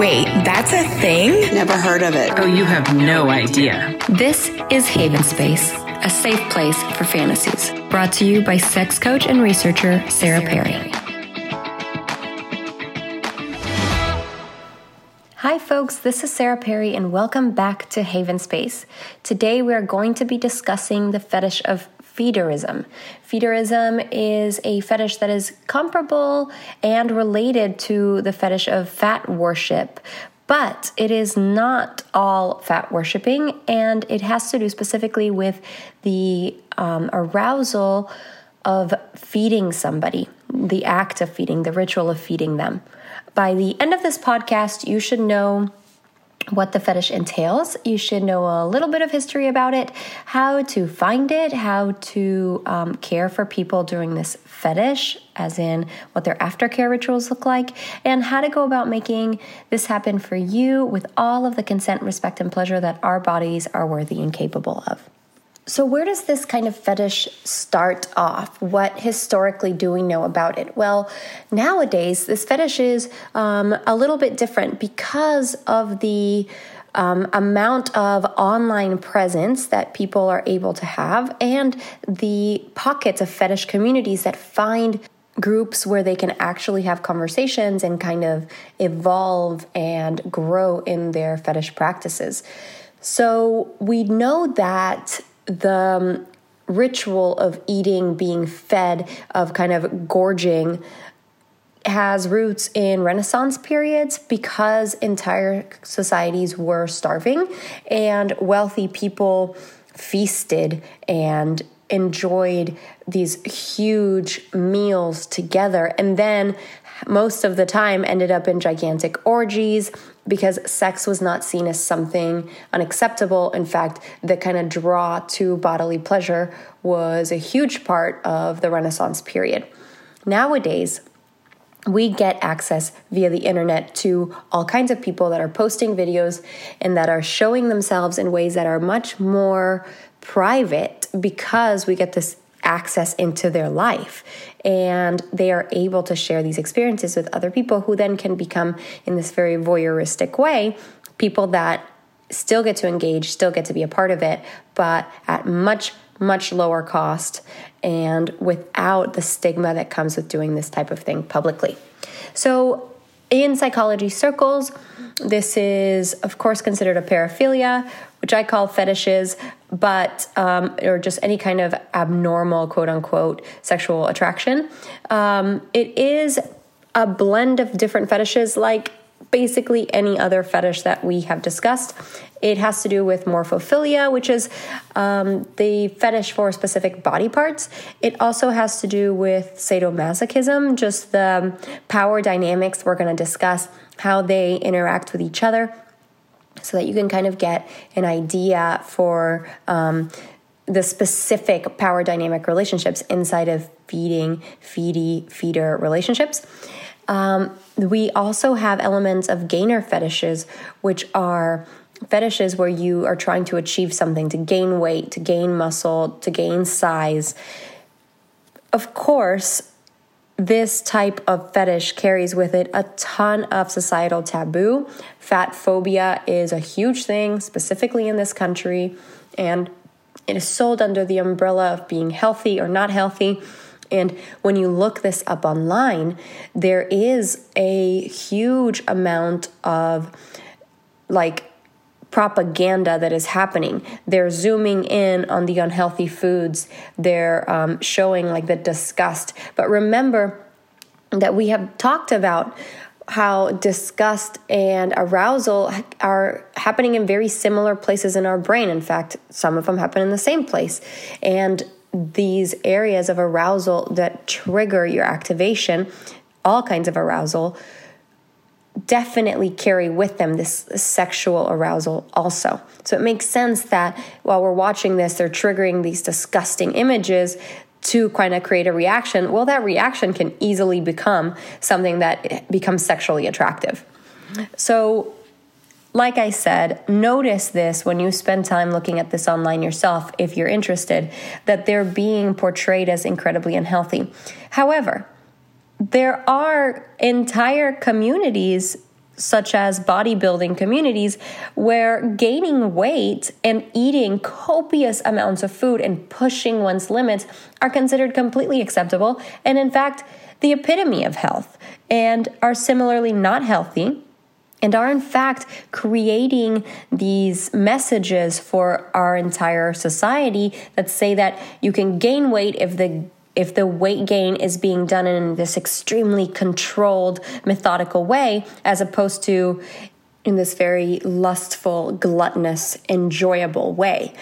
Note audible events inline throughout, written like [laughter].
Wait, that's a thing? Never heard of it. Oh, you have no idea. This is Haven Space, a safe place for fantasies. Brought to you by sex coach and researcher Sarah Perry. Hi, folks, this is Sarah Perry, and welcome back to Haven Space. Today, we are going to be discussing the fetish of feederism. Feederism is a fetish that is comparable and related to the fetish of fat worship, but it is not all fat worshiping, and it has to do specifically with the um, arousal of feeding somebody, the act of feeding, the ritual of feeding them. By the end of this podcast, you should know what the fetish entails. You should know a little bit of history about it, how to find it, how to um, care for people during this fetish, as in what their aftercare rituals look like, and how to go about making this happen for you with all of the consent, respect, and pleasure that our bodies are worthy and capable of. So, where does this kind of fetish start off? What historically do we know about it? Well, nowadays, this fetish is um, a little bit different because of the um, amount of online presence that people are able to have and the pockets of fetish communities that find groups where they can actually have conversations and kind of evolve and grow in their fetish practices. So, we know that the um, ritual of eating, being fed, of kind of gorging has roots in Renaissance periods because entire societies were starving and wealthy people feasted and enjoyed these huge meals together. And then most of the time ended up in gigantic orgies because sex was not seen as something unacceptable. In fact, the kind of draw to bodily pleasure was a huge part of the Renaissance period. Nowadays, we get access via the internet to all kinds of people that are posting videos and that are showing themselves in ways that are much more private because we get this access into their life. And they are able to share these experiences with other people who then can become in this very voyeuristic way people that still get to engage still get to be a part of it but at much much lower cost and without the stigma that comes with doing this type of thing publicly. So in psychology circles this is of course considered a paraphilia which I call fetishes, but um, or just any kind of abnormal quote unquote sexual attraction. Um, it is a blend of different fetishes, like basically any other fetish that we have discussed. It has to do with morphophilia, which is um, the fetish for specific body parts. It also has to do with sadomasochism, just the power dynamics we're going to discuss, how they interact with each other so that you can kind of get an idea for um, the specific power dynamic relationships inside of feeding, feedy, feeder relationships. Um, we also have elements of gainer fetishes, which are fetishes where you are trying to achieve something to gain weight, to gain muscle, to gain size. Of course, this type of fetish carries with it a ton of societal taboo. Fat phobia is a huge thing, specifically in this country, and it is sold under the umbrella of being healthy or not healthy. And when you look this up online, there is a huge amount of like propaganda that is happening. They're zooming in on the unhealthy foods, they're um, showing like the disgust. But remember that we have talked about how disgust and arousal are happening in very similar places in our brain. In fact, some of them happen in the same place. And these areas of arousal that trigger your activation, all kinds of arousal, definitely carry with them this sexual arousal also. So it makes sense that while we're watching this, they're triggering these disgusting images to kind of create a reaction. Well, that reaction can easily become something that becomes sexually attractive. So, like I said, notice this when you spend time looking at this online yourself, if you're interested, that they're being portrayed as incredibly unhealthy. However, there are entire communities such as bodybuilding communities, where gaining weight and eating copious amounts of food and pushing one's limits are considered completely acceptable and, in fact, the epitome of health and are similarly not healthy and are in fact creating these messages for our entire society that say that you can gain weight if the if the weight gain is being done in this extremely controlled, methodical way, as opposed to in this very lustful, gluttonous, enjoyable way.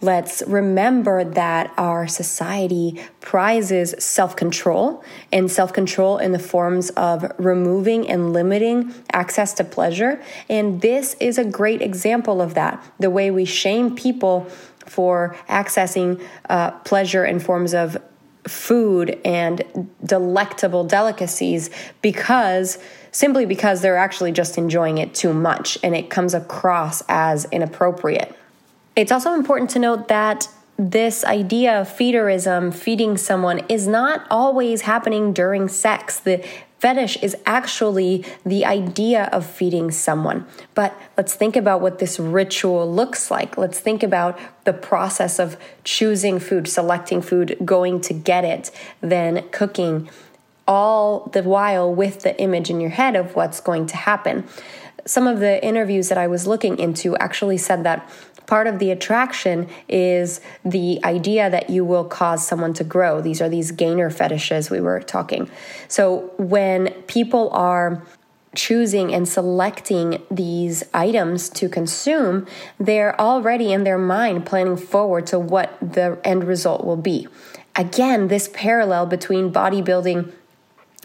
Let's remember that our society prizes self control and self control in the forms of removing and limiting access to pleasure. And this is a great example of that. The way we shame people for accessing uh, pleasure in forms of food and delectable delicacies because simply because they're actually just enjoying it too much and it comes across as inappropriate. It's also important to note that this idea of feederism, feeding someone, is not always happening during sex. The fetish is actually the idea of feeding someone. But let's think about what this ritual looks like. Let's think about the process of choosing food, selecting food, going to get it, then cooking, all the while with the image in your head of what's going to happen. Some of the interviews that I was looking into actually said that part of the attraction is the idea that you will cause someone to grow. These are these gainer fetishes we were talking. So when people are choosing and selecting these items to consume, they're already in their mind planning forward to what the end result will be. Again, this parallel between bodybuilding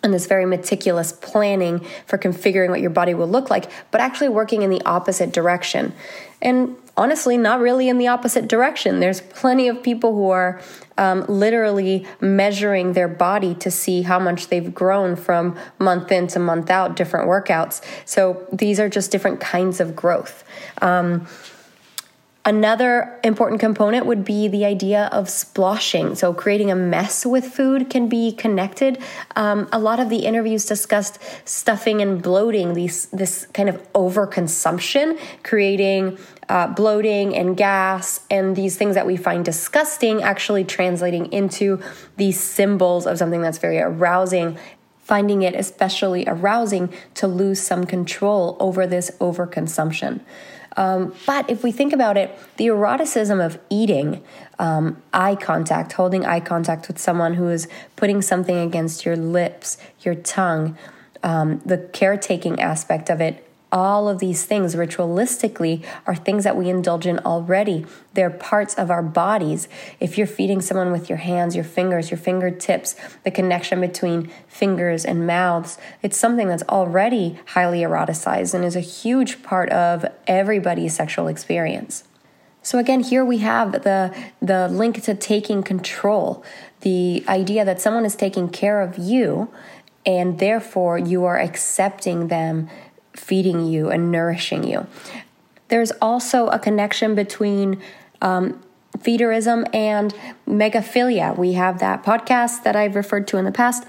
and this very meticulous planning for configuring what your body will look like, but actually working in the opposite direction. And honestly not really in the opposite direction. There's plenty of people who are um, literally measuring their body to see how much they've grown from month in to month out, different workouts. So these are just different kinds of growth. Um, Another important component would be the idea of sploshing. So, creating a mess with food can be connected. Um, a lot of the interviews discussed stuffing and bloating, these, this kind of overconsumption, creating uh, bloating and gas and these things that we find disgusting actually translating into these symbols of something that's very arousing finding it especially arousing to lose some control over this overconsumption. Um, but if we think about it, the eroticism of eating, um, eye contact, holding eye contact with someone who is putting something against your lips, your tongue, um, the caretaking aspect of it, all of these things ritualistically are things that we indulge in already. They're parts of our bodies. If you're feeding someone with your hands, your fingers, your fingertips, the connection between fingers and mouths, it's something that's already highly eroticized and is a huge part of everybody's sexual experience. So again, here we have the the link to taking control, the idea that someone is taking care of you and therefore you are accepting them feeding you and nourishing you. There's also a connection between um, feederism and megaphilia. We have that podcast that I've referred to in the past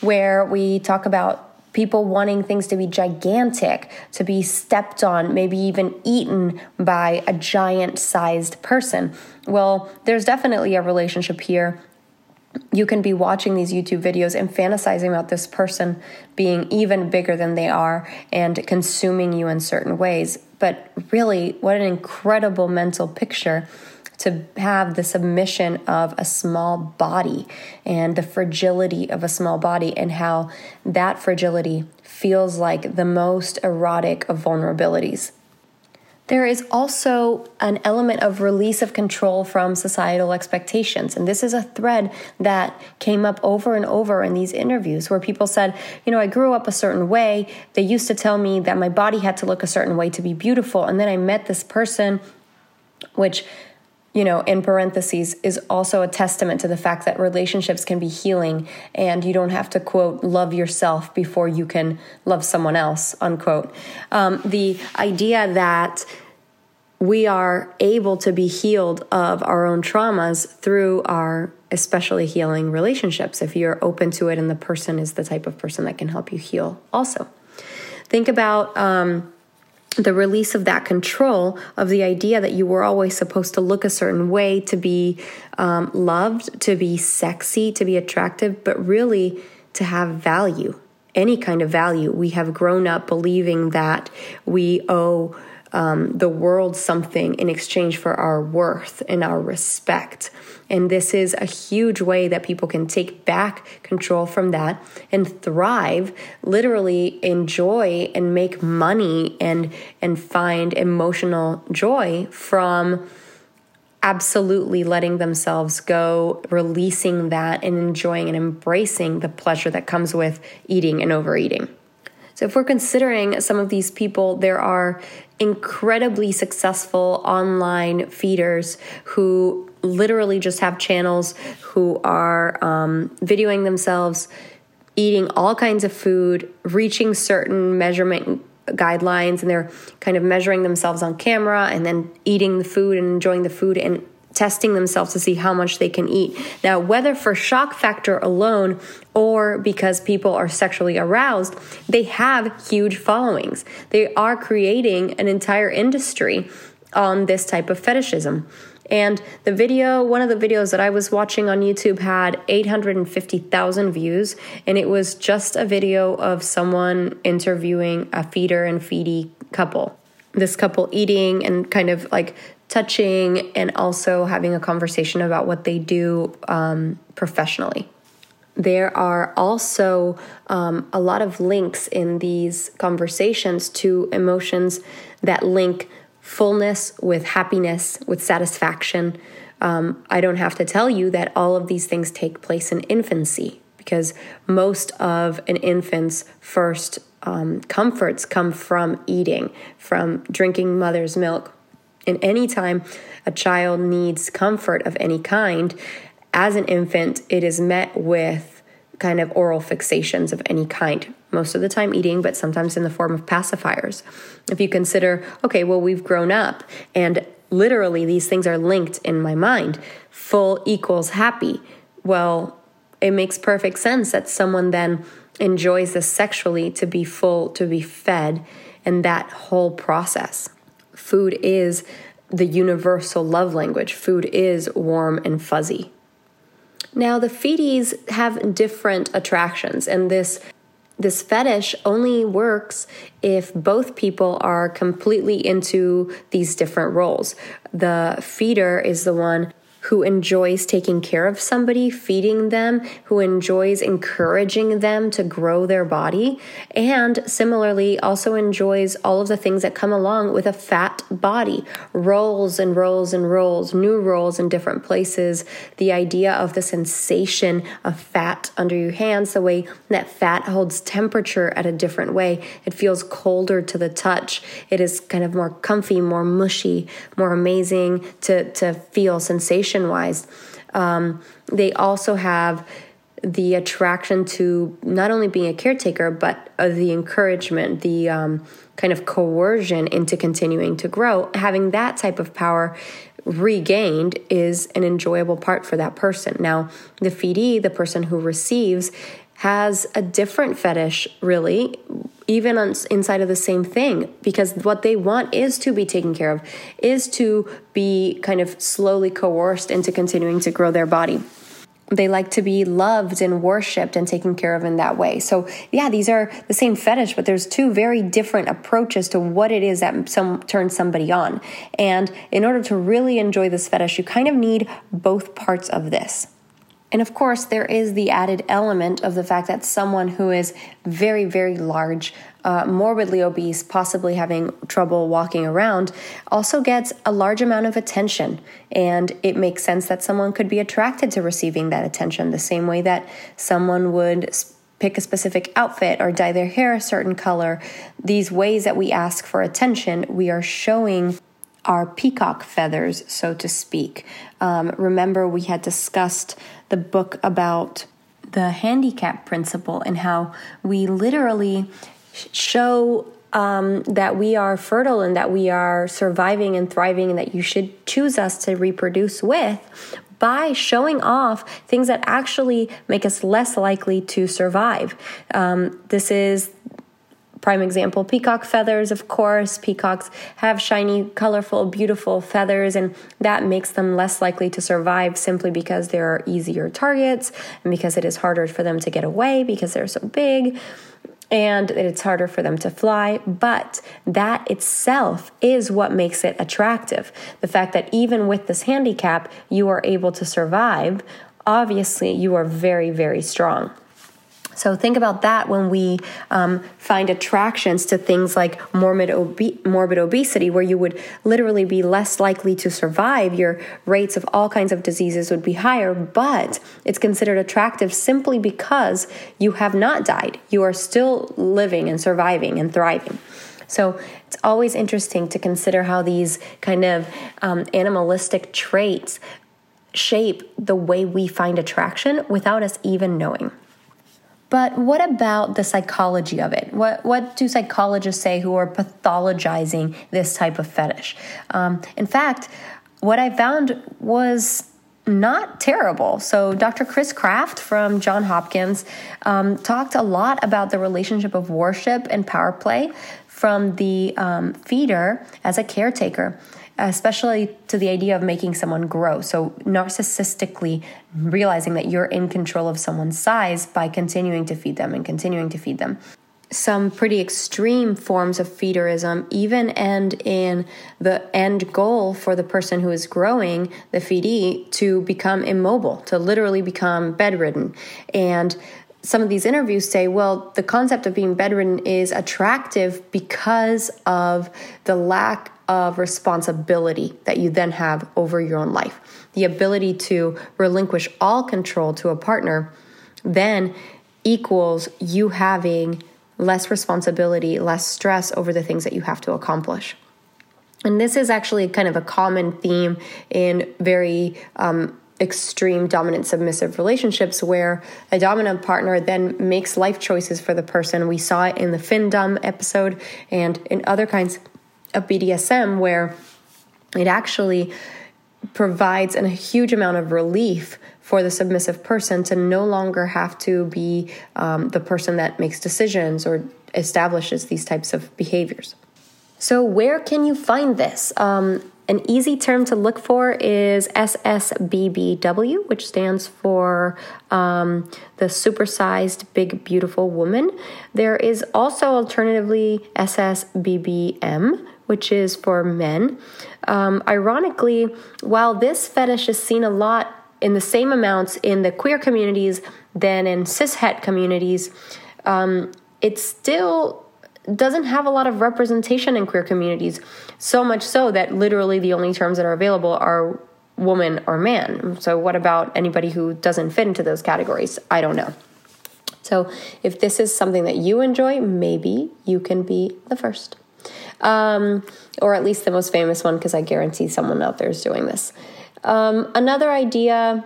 where we talk about people wanting things to be gigantic, to be stepped on, maybe even eaten by a giant sized person. Well, there's definitely a relationship here you can be watching these YouTube videos and fantasizing about this person being even bigger than they are and consuming you in certain ways. But really, what an incredible mental picture to have the submission of a small body and the fragility of a small body and how that fragility feels like the most erotic of vulnerabilities. There is also an element of release of control from societal expectations. And this is a thread that came up over and over in these interviews where people said, you know, I grew up a certain way. They used to tell me that my body had to look a certain way to be beautiful. And then I met this person, which you know, in parentheses, is also a testament to the fact that relationships can be healing and you don't have to, quote, love yourself before you can love someone else, unquote. Um, the idea that we are able to be healed of our own traumas through our especially healing relationships if you're open to it and the person is the type of person that can help you heal also. Think about um, the release of that control of the idea that you were always supposed to look a certain way to be um, loved, to be sexy, to be attractive, but really to have value, any kind of value. We have grown up believing that we owe um, the world something in exchange for our worth and our respect. And this is a huge way that people can take back control from that and thrive, literally enjoy and make money and and find emotional joy from absolutely letting themselves go, releasing that and enjoying and embracing the pleasure that comes with eating and overeating. So, if we're considering some of these people, there are incredibly successful online feeders who literally just have channels who are um, videoing themselves eating all kinds of food, reaching certain measurement guidelines, and they're kind of measuring themselves on camera and then eating the food and enjoying the food and testing themselves to see how much they can eat. Now, whether for shock factor alone or because people are sexually aroused, they have huge followings. They are creating an entire industry on this type of fetishism. And the video, one of the videos that I was watching on YouTube had 850,000 views, and it was just a video of someone interviewing a feeder and feedee couple. This couple eating and kind of like touching and also having a conversation about what they do um, professionally. There are also um, a lot of links in these conversations to emotions that link fullness with happiness, with satisfaction. Um, I don't have to tell you that all of these things take place in infancy because most of an infant's first um, comforts come from eating, from drinking mother's milk, and anytime a child needs comfort of any kind, as an infant, it is met with kind of oral fixations of any kind. Most of the time eating, but sometimes in the form of pacifiers. If you consider, okay, well, we've grown up and literally these things are linked in my mind full equals happy. Well, it makes perfect sense that someone then enjoys this sexually to be full, to be fed, and that whole process food is the universal love language. Food is warm and fuzzy. Now, the feedees have different attractions, and this this fetish only works if both people are completely into these different roles. The feeder is the one who enjoys taking care of somebody, feeding them, who enjoys encouraging them to grow their body, and similarly also enjoys all of the things that come along with a fat body rolls and rolls and rolls, new rolls in different places. The idea of the sensation of fat under your hands, the way that fat holds temperature at a different way. It feels colder to the touch. It is kind of more comfy, more mushy, more amazing to, to feel sensation wise. Um, they also have the attraction to not only being a caretaker, but uh, the encouragement, the um, kind of coercion into continuing to grow. Having that type of power regained is an enjoyable part for that person. Now, the feedee, the person who receives, has a different fetish, really, even on, inside of the same thing, because what they want is to be taken care of, is to be kind of slowly coerced into continuing to grow their body. They like to be loved and worshiped and taken care of in that way. So, yeah, these are the same fetish, but there's two very different approaches to what it is that some turns somebody on. And in order to really enjoy this fetish, you kind of need both parts of this. And of course, there is the added element of the fact that someone who is very, very large, uh, morbidly obese, possibly having trouble walking around, also gets a large amount of attention. And it makes sense that someone could be attracted to receiving that attention the same way that someone would pick a specific outfit or dye their hair a certain color. These ways that we ask for attention, we are showing our peacock feathers, so to speak. Um, remember, we had discussed the book about the handicap principle and how we literally show um, that we are fertile and that we are surviving and thriving and that you should choose us to reproduce with by showing off things that actually make us less likely to survive. Um, this is prime example peacock feathers of course peacocks have shiny colorful beautiful feathers and that makes them less likely to survive simply because they're easier targets and because it is harder for them to get away because they're so big and it's harder for them to fly. But that itself is what makes it attractive. The fact that even with this handicap, you are able to survive, obviously, you are very, very strong. So think about that when we um, find attractions to things like morbid, obe- morbid obesity, where you would literally be less likely to survive. Your rates of all kinds of diseases would be higher, but it's considered attractive simply because you have not died. You are still living and surviving and thriving. So it's always interesting to consider how these kind of um, animalistic traits shape the way we find attraction without us even knowing. But what about the psychology of it? What what do psychologists say who are pathologizing this type of fetish? Um, in fact, what I found was not terrible. So, Dr. Chris Kraft from John Hopkins um, talked a lot about the relationship of worship and power play from the um, feeder as a caretaker especially to the idea of making someone grow. So, narcissistically realizing that you're in control of someone's size by continuing to feed them and continuing to feed them. Some pretty extreme forms of feederism even end in the end goal for the person who is growing the feedee to become immobile, to literally become bedridden. And some of these interviews say, well, the concept of being bedridden is attractive because of the lack of responsibility that you then have over your own life. The ability to relinquish all control to a partner then equals you having less responsibility, less stress over the things that you have to accomplish. And this is actually kind of a common theme in very um, extreme dominant submissive relationships where a dominant partner then makes life choices for the person. We saw it in the Findom episode and in other kinds of BDSM where it actually provides a huge amount of relief for the submissive person to no longer have to be um, the person that makes decisions or establishes these types of behaviors. So, where can you find this? Um, an easy term to look for is SSBBW, which stands for um, the supersized big beautiful woman. There is also alternatively SSBBM, which is for men. Um, ironically, while this fetish is seen a lot in the same amounts in the queer communities than in cishet communities, um, it still doesn't have a lot of representation in queer communities. So much so that literally the only terms that are available are woman or man. So, what about anybody who doesn't fit into those categories? I don't know. So, if this is something that you enjoy, maybe you can be the first um, or at least the most famous one, because I guarantee someone out there is doing this. Um, another idea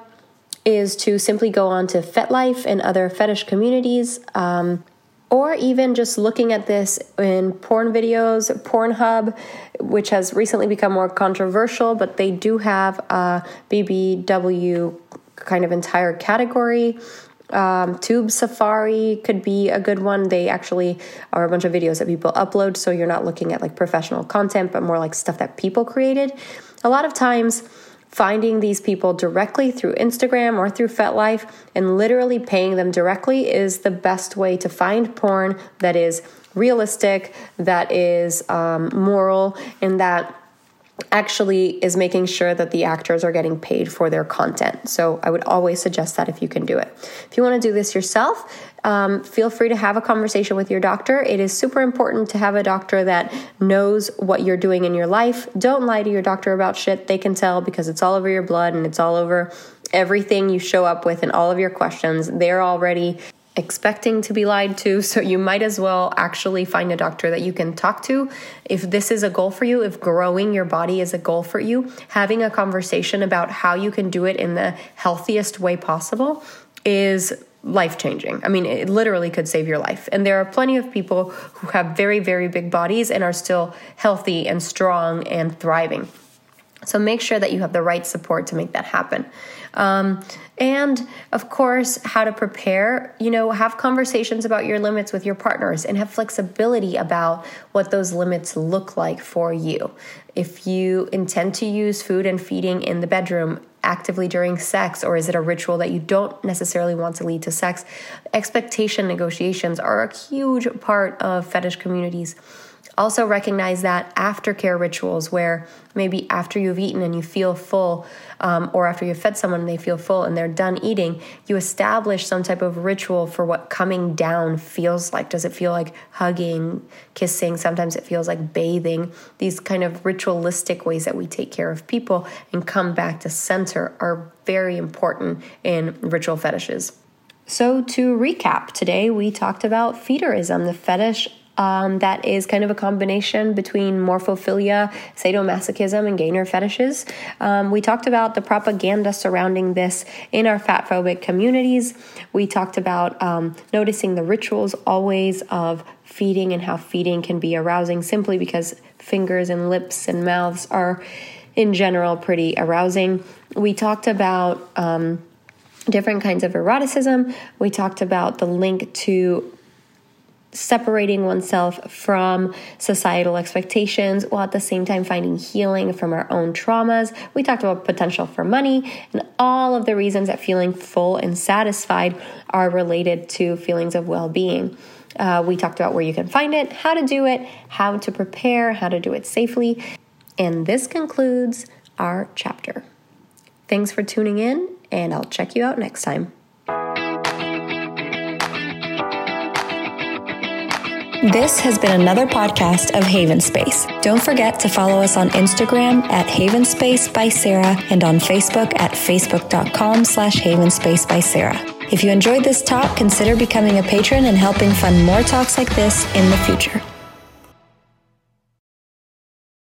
is to simply go on to FetLife and other fetish communities, um, or even just looking at this in porn videos, Pornhub, which has recently become more controversial, but they do have a BBW kind of entire category. Um, Tube Safari could be a good one. They actually are a bunch of videos that people upload, so you're not looking at like professional content, but more like stuff that people created. A lot of times, finding these people directly through Instagram or through FetLife and literally paying them directly is the best way to find porn that is realistic, that is um, moral, and that actually is making sure that the actors are getting paid for their content. So I would always suggest that if you can do it. If you want to do this yourself, um, feel free to have a conversation with your doctor. It is super important to have a doctor that knows what you're doing in your life. Don't lie to your doctor about shit. They can tell because it's all over your blood and it's all over everything you show up with and all of your questions. They're already expecting to be lied to. [laughs] So you might as well actually find a doctor that you can talk to. If this is a goal for you, if growing your body is a goal for you, having a conversation about how you can do it in the healthiest way possible is life changing. I mean, it literally could save your life. And there are plenty of people who have very, very big bodies and are still healthy and strong and thriving. So make sure that you have the right support to make that happen. Um, and of course, how to prepare, you know, have conversations about your limits with your partners and have flexibility about what those limits look like for you. If you intend to use food and feeding in the bedroom actively during sex, or is it a ritual that you don't necessarily want to lead to sex? Expectation negotiations are a huge part of fetish communities. Also, recognize that aftercare rituals, where maybe after you've eaten and you feel full, um, or after you've fed someone and they feel full and they're done eating, you establish some type of ritual for what coming down feels like. Does it feel like hugging, kissing? Sometimes it feels like bathing. These kind of ritualistic ways that we take care of people and come back to center are very important in ritual fetishes. So, to recap, today we talked about feederism, the fetish um, that is kind of a combination between morphophilia, sadomasochism, and gainer fetishes. Um, we talked about the propaganda surrounding this in our fat phobic communities. We talked about um, noticing the rituals always of feeding and how feeding can be arousing simply because fingers and lips and mouths are, in general, pretty arousing. We talked about um, different kinds of eroticism. We talked about the link to separating oneself from societal expectations while at the same time finding healing from our own traumas. We talked about potential for money and all of the reasons that feeling full and satisfied are related to feelings of well being. Uh, we talked about where you can find it, how to do it, how to prepare, how to do it safely. And this concludes our chapter. Thanks for tuning in, and I'll check you out next time. This has been another podcast of Haven Space. Don't forget to follow us on Instagram at Haven Space by Sarah and on Facebook at facebook.com slash Haven Space by Sarah. If you enjoyed this talk, consider becoming a patron and helping fund more talks like this in the future.